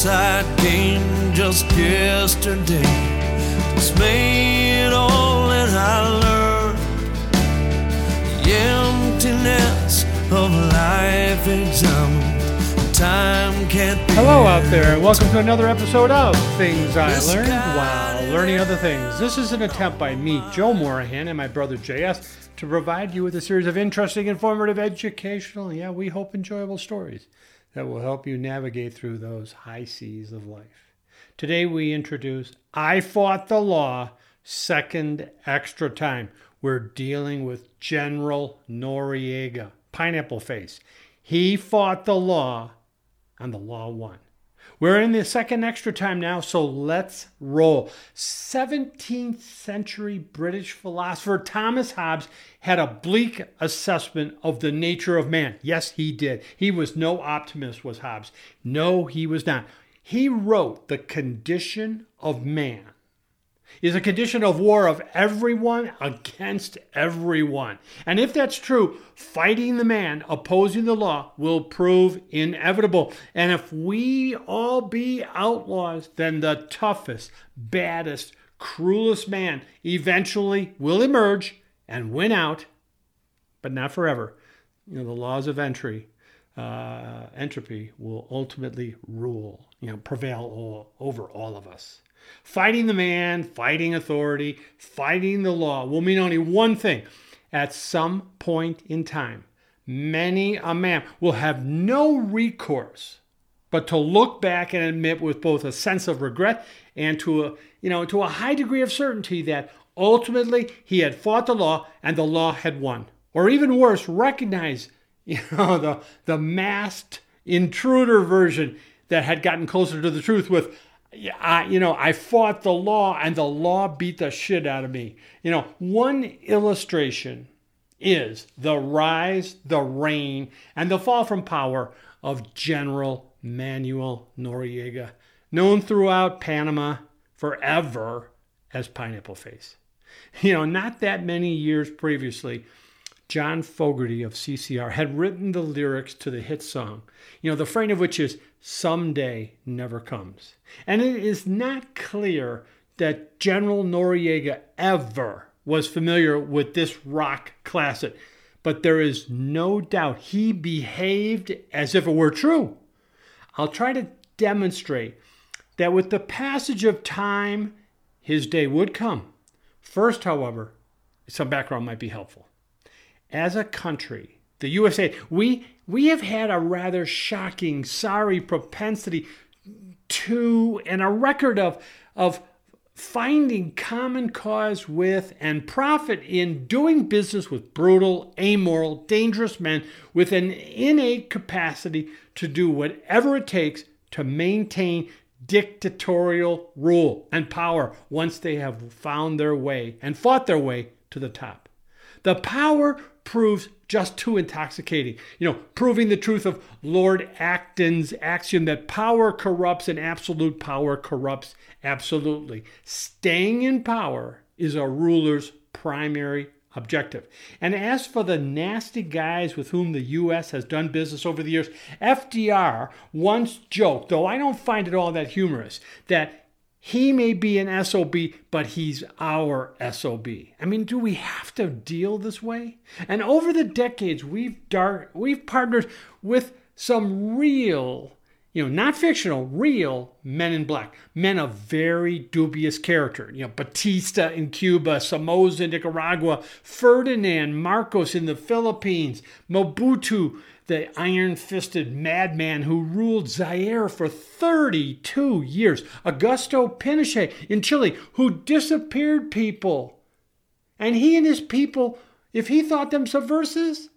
inside game just yesterday. Dismayed all that I learned. The emptiness of life examined. Time can't be Hello out there, and welcome to another episode of Things I Learned While Learning Other Things. This is an attempt by me, Joe Morahan, and my brother JS to provide you with a series of interesting, informative, educational, yeah, we hope enjoyable stories that will help you navigate through those high seas of life. Today we introduce I Fought the Law, Second Extra Time. We're dealing with General Noriega, Pineapple Face. He fought the law, and the law won. We're in the second extra time now, so let's roll. 17th century British philosopher Thomas Hobbes had a bleak assessment of the nature of man. Yes, he did. He was no optimist, was Hobbes. No, he was not. He wrote The Condition of Man is a condition of war of everyone against everyone. And if that's true, fighting the man, opposing the law, will prove inevitable. And if we all be outlaws, then the toughest, baddest, cruelest man eventually will emerge and win out, but not forever. You know, the laws of entry. Uh, entropy will ultimately rule, you know, prevail all, over all of us. Fighting the man, fighting authority, fighting the law will mean only one thing. At some point in time, many a man will have no recourse but to look back and admit with both a sense of regret and to a, you know, to a high degree of certainty that ultimately he had fought the law and the law had won. Or even worse, recognize, you know, the, the masked intruder version that had gotten closer to the truth with I, you know, I fought the law and the law beat the shit out of me. You know, one illustration is the rise, the reign, and the fall from power of General Manuel Noriega, known throughout Panama forever as Pineapple Face. You know, not that many years previously, John Fogerty of CCR had written the lyrics to the hit song, you know, the refrain of which is someday never comes. And it is not clear that General Noriega ever was familiar with this rock classic, but there is no doubt he behaved as if it were true. I'll try to demonstrate that with the passage of time, his day would come. First, however, some background might be helpful. As a country, the USA, we we have had a rather shocking, sorry propensity to and a record of of finding common cause with and profit in doing business with brutal, amoral, dangerous men with an innate capacity to do whatever it takes to maintain dictatorial rule and power once they have found their way and fought their way to the top. The power proves just too intoxicating. You know, proving the truth of Lord Acton's axiom that power corrupts and absolute power corrupts absolutely. Staying in power is a ruler's primary objective. And as for the nasty guys with whom the U.S. has done business over the years, FDR once joked, though I don't find it all that humorous, that he may be an SOB, but he's our SOB. I mean, do we have to deal this way? And over the decades, we've dar- we've partnered with some real, you know, not fictional, real men in black, men of very dubious character. You know, Batista in Cuba, Somoza in Nicaragua, Ferdinand Marcos in the Philippines, Mobutu the iron fisted madman who ruled Zaire for 32 years, Augusto Pinochet in Chile, who disappeared people. And he and his people, if he thought them subversives,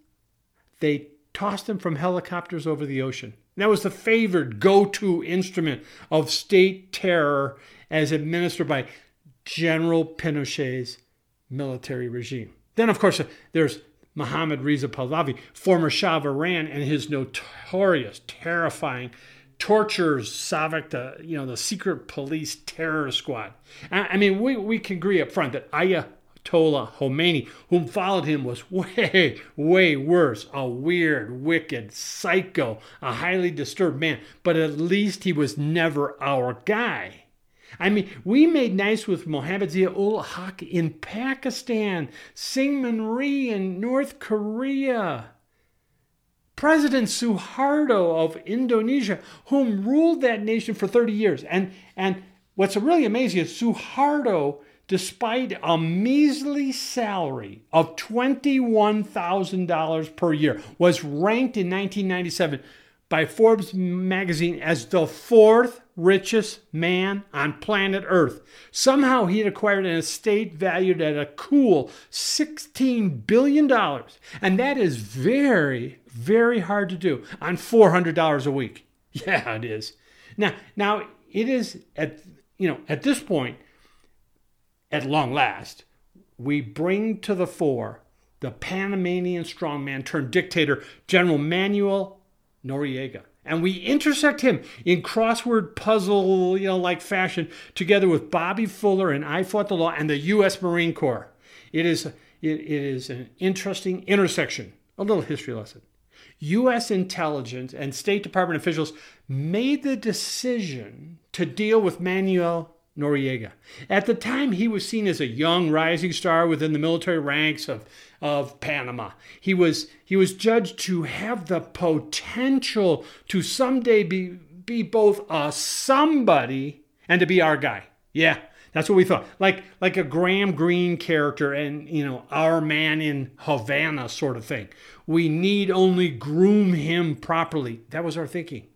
they tossed them from helicopters over the ocean. That was the favored go to instrument of state terror as administered by General Pinochet's military regime. Then, of course, there's Mohammad Reza Pahlavi, former Shah of Iran, and his notorious, terrifying tortures Savak, the you know the secret police terror squad. I, mean, we, we can agree up front that Ayatollah Khomeini, whom followed him, was way, way worse. A weird, wicked, psycho, a highly disturbed man. But at least he was never our guy. I mean, we made nice with Mohammad Zia ul Haq in Pakistan, Syngman Rhee in North Korea. President Suharto of Indonesia, whom ruled that nation for 30 years. And, and what's really amazing is Suharto, despite a measly salary of $21,000 per year, was ranked in 1997 by Forbes magazine as the fourth richest man on planet Earth. Somehow he had acquired an estate valued at a cool $16 billion. And that is very, very hard to do on $400 a week. Yeah, it is. Now, now it is at you know at this point, at long last, we bring to the fore the Panamanian strongman turned dictator, General Manuel Noriega. And we intersect him in crossword puzzle, you know, like fashion, together with Bobby Fuller and I Fought the Law and the U.S. Marine Corps. It is, it, it is an interesting intersection. A little history lesson. U.S. intelligence and State Department officials made the decision to deal with Manuel Noriega. At the time, he was seen as a young rising star within the military ranks of, of Panama. He was, he was judged to have the potential to someday be, be both a somebody and to be our guy. Yeah, that's what we thought. Like like a Graham Greene character and you know, our man in Havana sort of thing. We need only groom him properly. That was our thinking.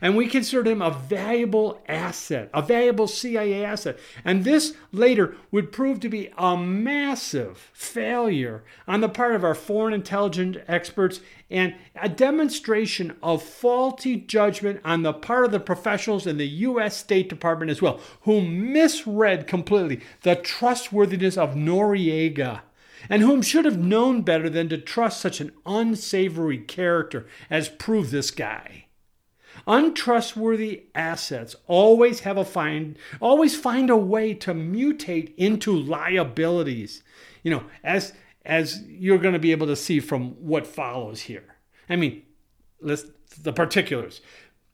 And we considered him a valuable asset, a valuable CIA asset. And this later would prove to be a massive failure on the part of our foreign intelligence experts and a demonstration of faulty judgment on the part of the professionals in the U.S. State Department as well, who misread completely the trustworthiness of Noriega and whom should have known better than to trust such an unsavory character as proved this guy. Untrustworthy assets always have a find always find a way to mutate into liabilities. You know, as as you're going to be able to see from what follows here. I mean, let's the particulars.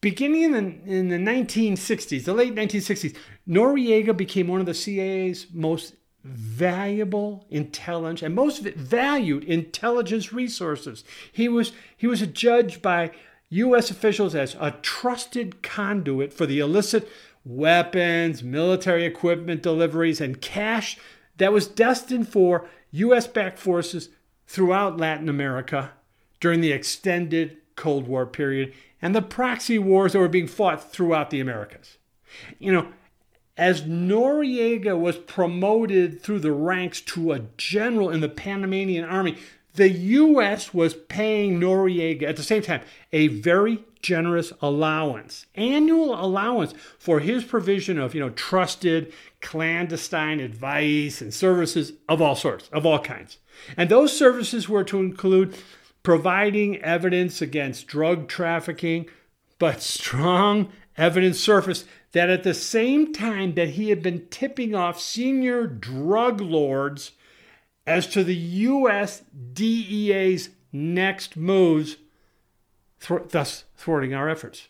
Beginning in the, in the 1960s, the late 1960s, Noriega became one of the CIA's most valuable intelligence and most valued intelligence resources. He was he was judged by U.S. officials as a trusted conduit for the illicit weapons, military equipment deliveries, and cash that was destined for U.S. backed forces throughout Latin America during the extended Cold War period and the proxy wars that were being fought throughout the Americas. You know, as Noriega was promoted through the ranks to a general in the Panamanian Army, the U.S. was paying Noriega at the same time a very generous allowance, annual allowance for his provision of, you know, trusted clandestine advice and services of all sorts, of all kinds. And those services were to include providing evidence against drug trafficking, but strong evidence surfaced that at the same time that he had been tipping off senior drug lords as to the U.S. DEA's next moves, th- thus thwarting our efforts.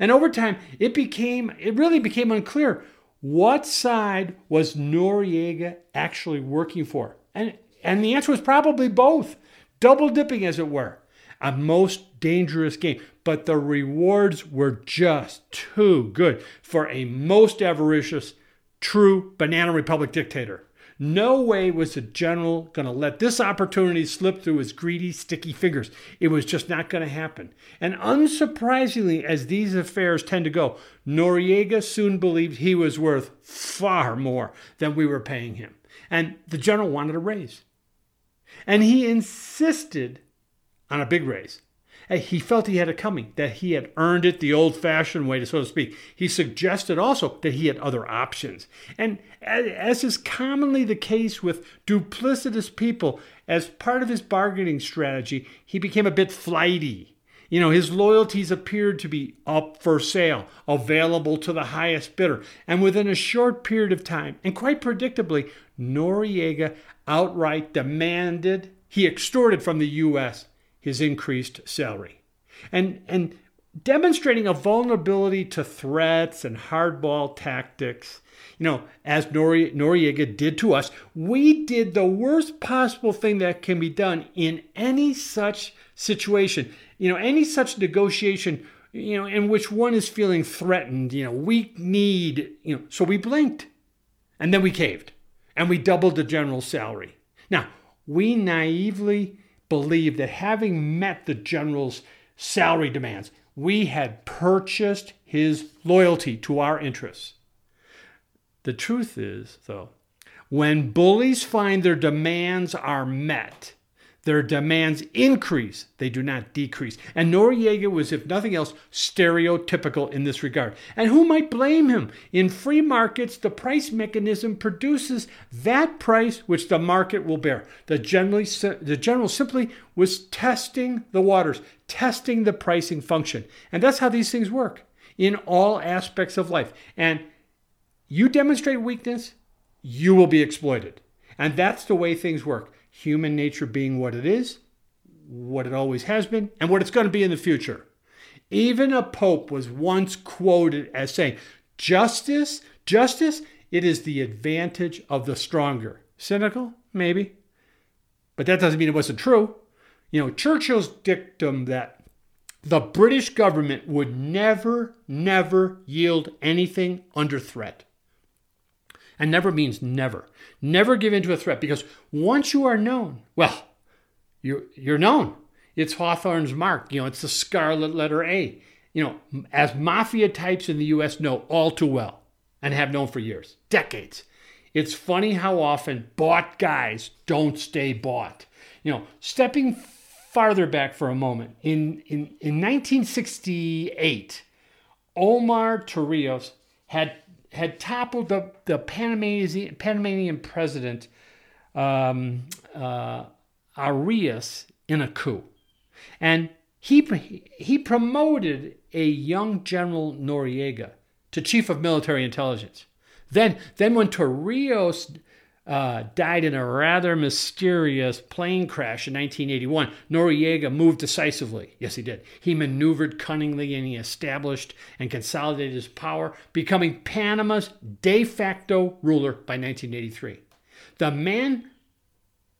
And over time, it became it really became unclear what side was Noriega actually working for, and and the answer was probably both, double dipping as it were, a most dangerous game. But the rewards were just too good for a most avaricious, true banana republic dictator. No way was the general going to let this opportunity slip through his greedy, sticky fingers. It was just not going to happen. And unsurprisingly, as these affairs tend to go, Noriega soon believed he was worth far more than we were paying him. And the general wanted a raise. And he insisted on a big raise. He felt he had it coming, that he had earned it the old fashioned way, so to speak. He suggested also that he had other options. And as is commonly the case with duplicitous people, as part of his bargaining strategy, he became a bit flighty. You know, his loyalties appeared to be up for sale, available to the highest bidder. And within a short period of time, and quite predictably, Noriega outright demanded, he extorted from the U.S. his increased salary. And, and demonstrating a vulnerability to threats and hardball tactics, you know, as Nori- Noriega did to us, we did the worst possible thing that can be done in any such situation you know, any such negotiation, you know, in which one is feeling threatened, you know, weak need, you know, so we blinked and then we caved and we doubled the general's salary. Now, we naively believed that having met the general's salary demands, we had purchased his loyalty to our interests. The truth is, though, when bullies find their demands are met, their demands increase, they do not decrease. And Noriega was, if nothing else, stereotypical in this regard. And who might blame him? In free markets, the price mechanism produces that price which the market will bear. The, generally, the general simply was testing the waters, testing the pricing function. And that's how these things work in all aspects of life. And you demonstrate weakness, you will be exploited. And that's the way things work human nature being what it is, what it always has been, and what it's going to be in the future. Even a pope was once quoted as saying, Justice, justice, it is the advantage of the stronger. Cynical? Maybe. But that doesn't mean it wasn't true. You know, Churchill's dictum that the British government would never, never yield anything under threat and never means never. Never give in to a threat because once you are known, well, you're, you're known. It's Hawthorne's mark. You know, it's the scarlet letter A. You know, as mafia types in the US know all too well and have known for years, decades. It's funny how often bought guys don't stay bought. You know, stepping farther back for a moment, in, in, in 1968, Omar Torrijos had had toppled the, the Panamanian, Panamanian president um, uh, Arias in a coup. And he, he promoted a young General Noriega to chief of military intelligence. Then, then when Torrijos uh, died in a rather mysterious plane crash in 1981. Noriega moved decisively. Yes, he did. He maneuvered cunningly and he established and consolidated his power, becoming Panama's de facto ruler by 1983. The man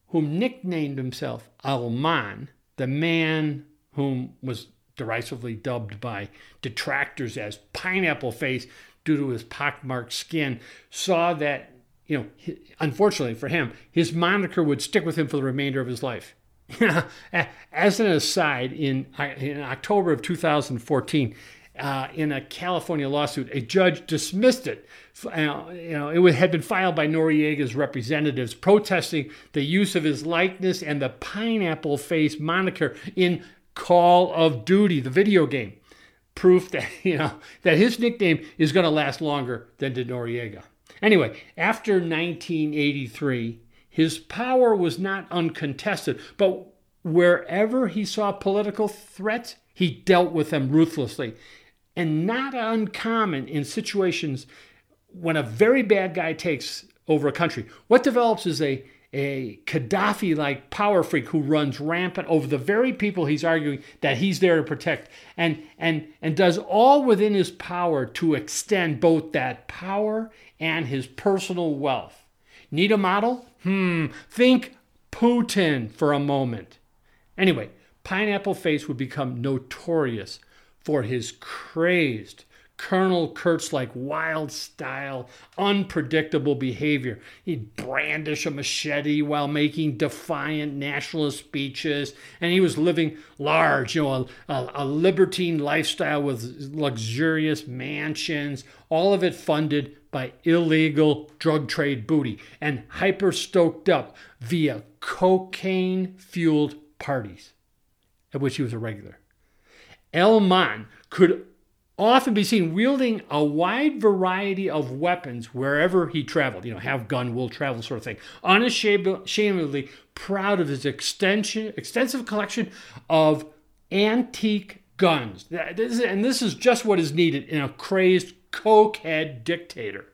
whom nicknamed himself Alman, the man whom was derisively dubbed by detractors as Pineapple Face due to his pockmarked skin, saw that you know, unfortunately for him, his moniker would stick with him for the remainder of his life. As an aside, in, in October of 2014, uh, in a California lawsuit, a judge dismissed it. Uh, you know, it had been filed by Noriega's representatives protesting the use of his likeness and the pineapple face moniker in Call of Duty, the video game. Proof that you know that his nickname is going to last longer than did Noriega. Anyway, after 1983, his power was not uncontested, but wherever he saw political threats, he dealt with them ruthlessly. And not uncommon in situations when a very bad guy takes over a country. What develops is a a Gaddafi like power freak who runs rampant over the very people he's arguing that he's there to protect and, and, and does all within his power to extend both that power and his personal wealth. Need a model? Hmm, think Putin for a moment. Anyway, Pineapple Face would become notorious for his crazed Colonel Kurtz like wild style, unpredictable behavior. He'd brandish a machete while making defiant nationalist speeches, and he was living large, you know, a, a, a libertine lifestyle with luxurious mansions, all of it funded by illegal drug trade booty and hyper stoked up via cocaine fueled parties, at which he was a regular. El Man could often be seen wielding a wide variety of weapons wherever he traveled. You know, have gun, will travel sort of thing. Unashamedly proud of his extension, extensive collection of antique guns. And this is just what is needed in a crazed cokehead dictator.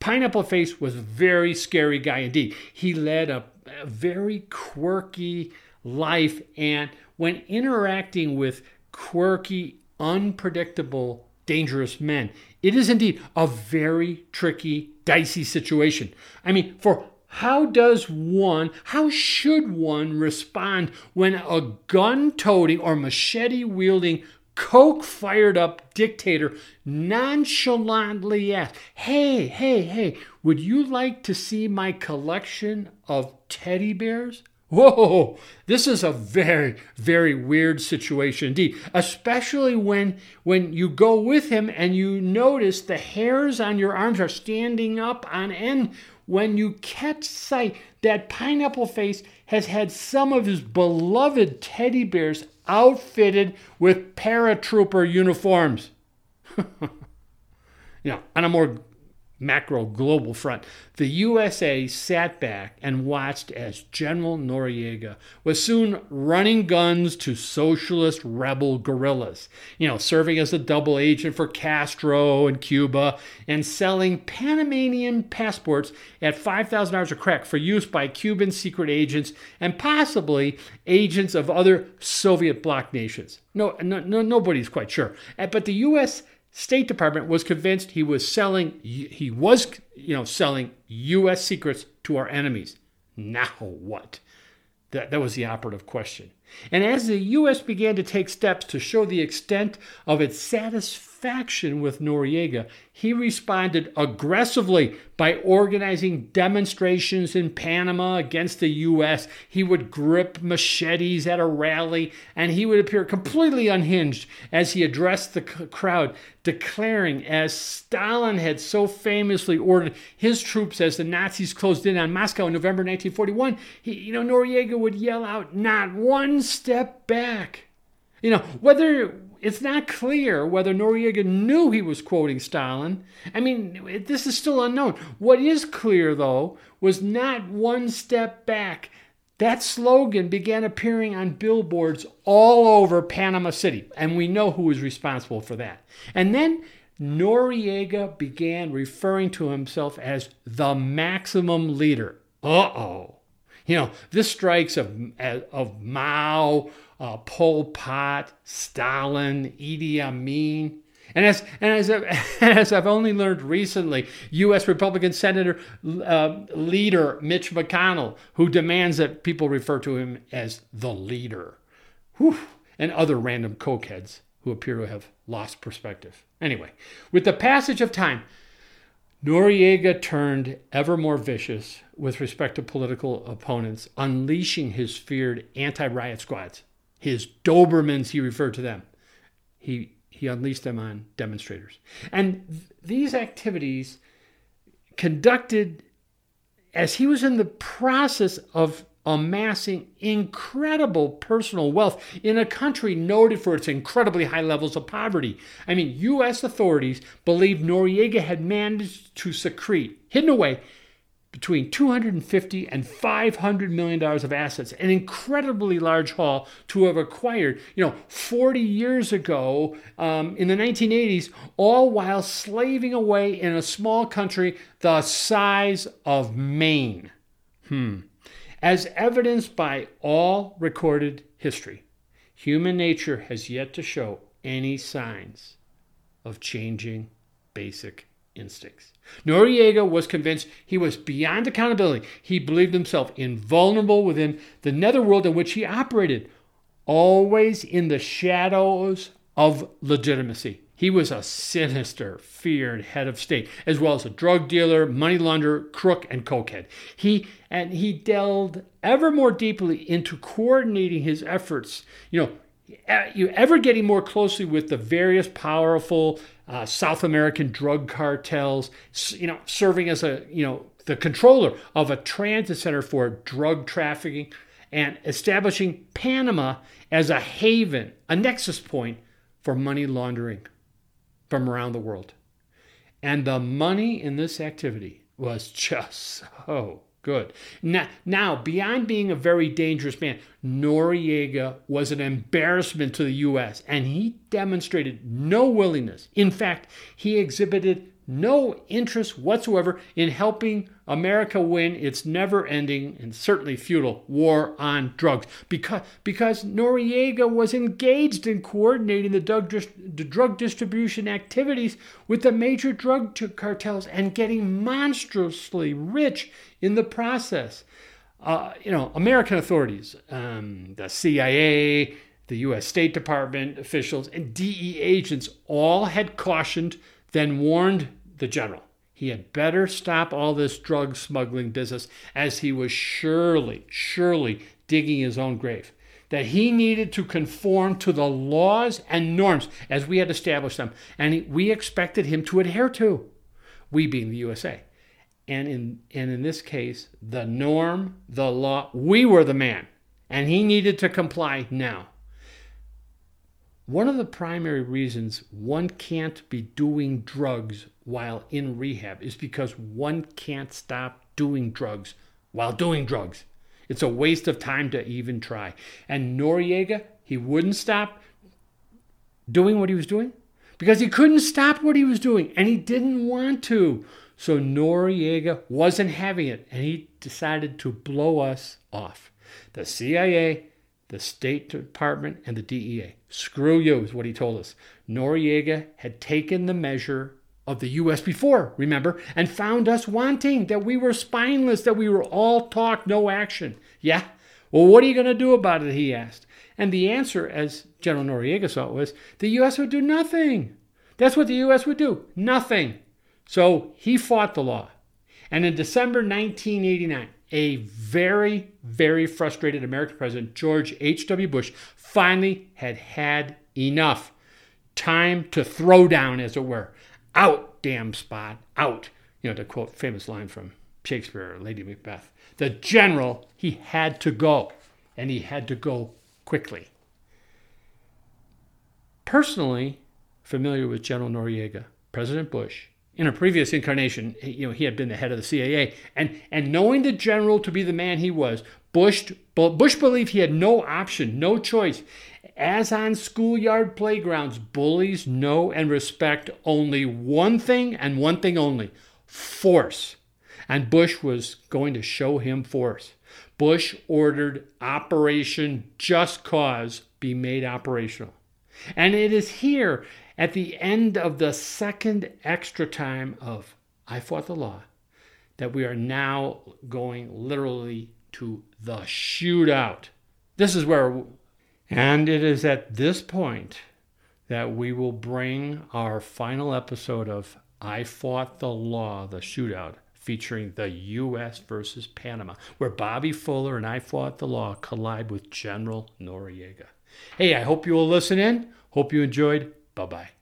Pineapple Face was a very scary guy indeed. He led a, a very quirky life, and when interacting with quirky, unpredictable, dangerous men, it is indeed a very tricky, dicey situation. I mean, for how does one, how should one respond when a gun toting or machete wielding, coke fired up dictator nonchalantly asks, Hey, hey, hey, would you like to see my collection of teddy bears? Whoa, this is a very, very weird situation indeed, especially when when you go with him and you notice the hairs on your arms are standing up on end when you catch sight that Pineapple Face has had some of his beloved teddy bears outfitted with paratrooper uniforms. you know, on a more macro global front, the USA sat back and watched as General Noriega was soon running guns to socialist rebel guerrillas, you know, serving as a double agent for Castro in Cuba and selling Panamanian passports at $5,000 a crack for use by Cuban secret agents and possibly agents of other Soviet bloc nations. No, no, no nobody's quite sure. Eh, but the US State Department was convinced he was selling he was you know selling US secrets to our enemies. Now what? That, that was the operative question. And as the U.S. began to take steps to show the extent of its satisfaction with Noriega, he responded aggressively by organizing demonstrations in Panama against the U.S. He would grip machetes at a rally, and he would appear completely unhinged as he addressed the crowd, declaring, as Stalin had so famously ordered his troops as the Nazis closed in on Moscow in November 1941, he, you know, Noriega would yell out, "Not one step back." You know, whether it's not clear whether Noriega knew he was quoting Stalin. I mean, this is still unknown. What is clear, though, was not one step back. That slogan began appearing on billboards all over Panama City, and we know who was responsible for that. And then Noriega began referring to himself as the maximum leader. Uh oh. You know, this strikes of, of Mao, uh, Pol Pot, Stalin, Idi Amin. And as, and as, as I've only learned recently, U.S. Republican Senator uh, leader Mitch McConnell, who demands that people refer to him as the leader, Whew. and other random cokeheads who appear to have lost perspective. Anyway, with the passage of time, Noriega turned ever more vicious with respect to political opponents, unleashing his feared anti riot squads his Dobermans, he referred to them. He, he unleashed them on demonstrators. And th- these activities conducted as he was in the process of amassing incredible personal wealth in a country noted for its incredibly high levels of poverty. I mean, U.S. authorities believe Noriega had managed to secrete, hidden away, between 250 and 500 million dollars of assets, an incredibly large haul to have acquired, you know, 40 years ago um, in the 1980s, all while slaving away in a small country the size of Maine. Hmm. As evidenced by all recorded history, human nature has yet to show any signs of changing basic instincts. Noriega was convinced he was beyond accountability. He believed himself invulnerable within the netherworld in which he operated, always in the shadows of legitimacy. He was a sinister, feared head of state, as well as a drug dealer, money launderer, crook, and cokehead. He and he delved ever more deeply into coordinating his efforts. You know, you ever getting more closely with the various powerful uh, South American drug cartels, you know, serving as a, you know, the controller of a transit center for drug trafficking and establishing Panama as a haven, a nexus point for money laundering from around the world. And the money in this activity was just so Good. Now, now, beyond being a very dangerous man, Noriega was an embarrassment to the U.S., and he demonstrated no willingness. In fact, he exhibited no interest whatsoever in helping America win its never ending and certainly futile war on drugs because, because Noriega was engaged in coordinating the drug, the drug distribution activities with the major drug cartels and getting monstrously rich in the process. Uh, you know, American authorities, um, the CIA, the U.S. State Department officials, and DE agents all had cautioned, then warned the general. He had better stop all this drug smuggling business as he was surely, surely digging his own grave. That he needed to conform to the laws and norms as we had established them, and we expected him to adhere to, we being the USA. And in, and in this case, the norm, the law, we were the man, and he needed to comply now. One of the primary reasons one can't be doing drugs while in rehab is because one can't stop doing drugs while doing drugs. It's a waste of time to even try. And Noriega, he wouldn't stop doing what he was doing because he couldn't stop what he was doing and he didn't want to. So Noriega wasn't having it and he decided to blow us off. The CIA the State Department, and the DEA. Screw you, is what he told us. Noriega had taken the measure of the U.S. before, remember, and found us wanting, that we were spineless, that we were all talk, no action. Yeah? Well, what are you going to do about it? He asked. And the answer, as General Noriega saw it, was the U.S. would do nothing. That's what the U.S. would do nothing. So he fought the law. And in December 1989, a very, very frustrated American president, George H.W. Bush, finally had had enough. Time to throw down, as it were. Out, damn spot, out. You know, to quote famous line from Shakespeare or Lady Macbeth. The general, he had to go, and he had to go quickly. Personally familiar with General Noriega, President Bush, in a previous incarnation, you know, he had been the head of the CIA, and and knowing the general to be the man he was, Bush Bush believed he had no option, no choice. As on schoolyard playgrounds, bullies know and respect only one thing and one thing only: force. And Bush was going to show him force. Bush ordered Operation Just Cause be made operational. And it is here at the end of the second extra time of I Fought the Law, that we are now going literally to the shootout. This is where, and it is at this point that we will bring our final episode of I Fought the Law, the shootout, featuring the U.S. versus Panama, where Bobby Fuller and I Fought the Law collide with General Noriega. Hey, I hope you will listen in. Hope you enjoyed. Bye bye.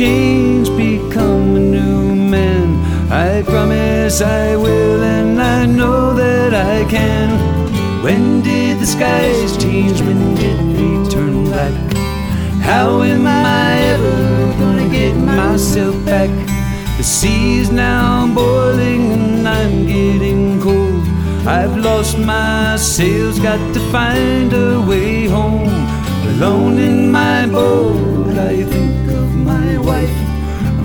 I've become a new man. I promise I will, and I know that I can. When did the skies change? When did they turn black? How am I ever gonna get myself back? The sea's now boiling and I'm getting cold. I've lost my sails, got to find a way home. Alone in my boat, I think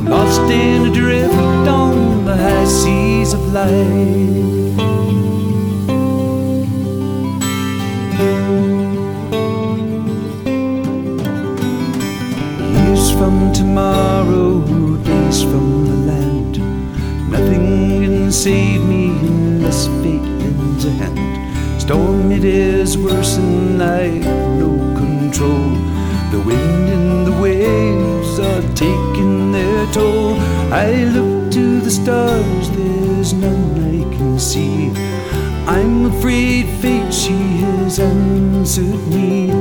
lost and adrift on the high seas of life. Years from tomorrow, days from the land. Nothing can save me unless fate lends a hand. Storm it is worse I have no control. The wind and the waves are taking. I look to the stars, there's none I can see. I'm afraid fate, she has answered me.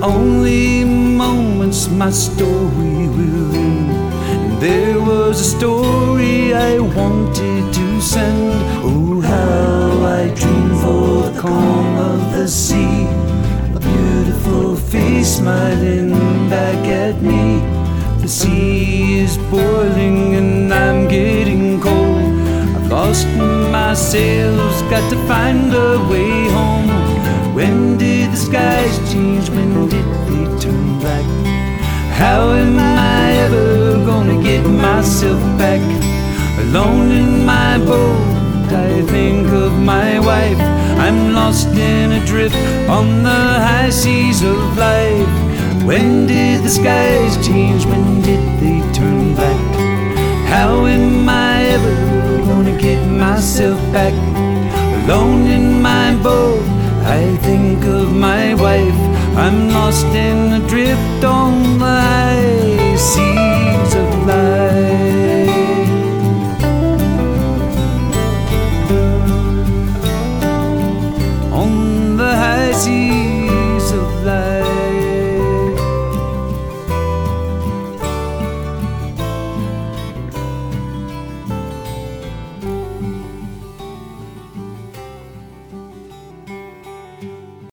Only moments my story will end. There was a story I wanted to send. Oh, how I dream for the calm of the sea. A beautiful face smiling back at me. The sea is boiling and I'm getting cold. I've lost my sails, got to find a way home. When did the skies change? When did they turn black? How am I ever gonna get myself back? Alone in my boat, I think of my wife. I'm lost in a drift on the high seas of life. When did the skies change? When did they turn black? How am I ever gonna get myself back? Alone in my boat, I think of my wife. I'm lost in a drift on the high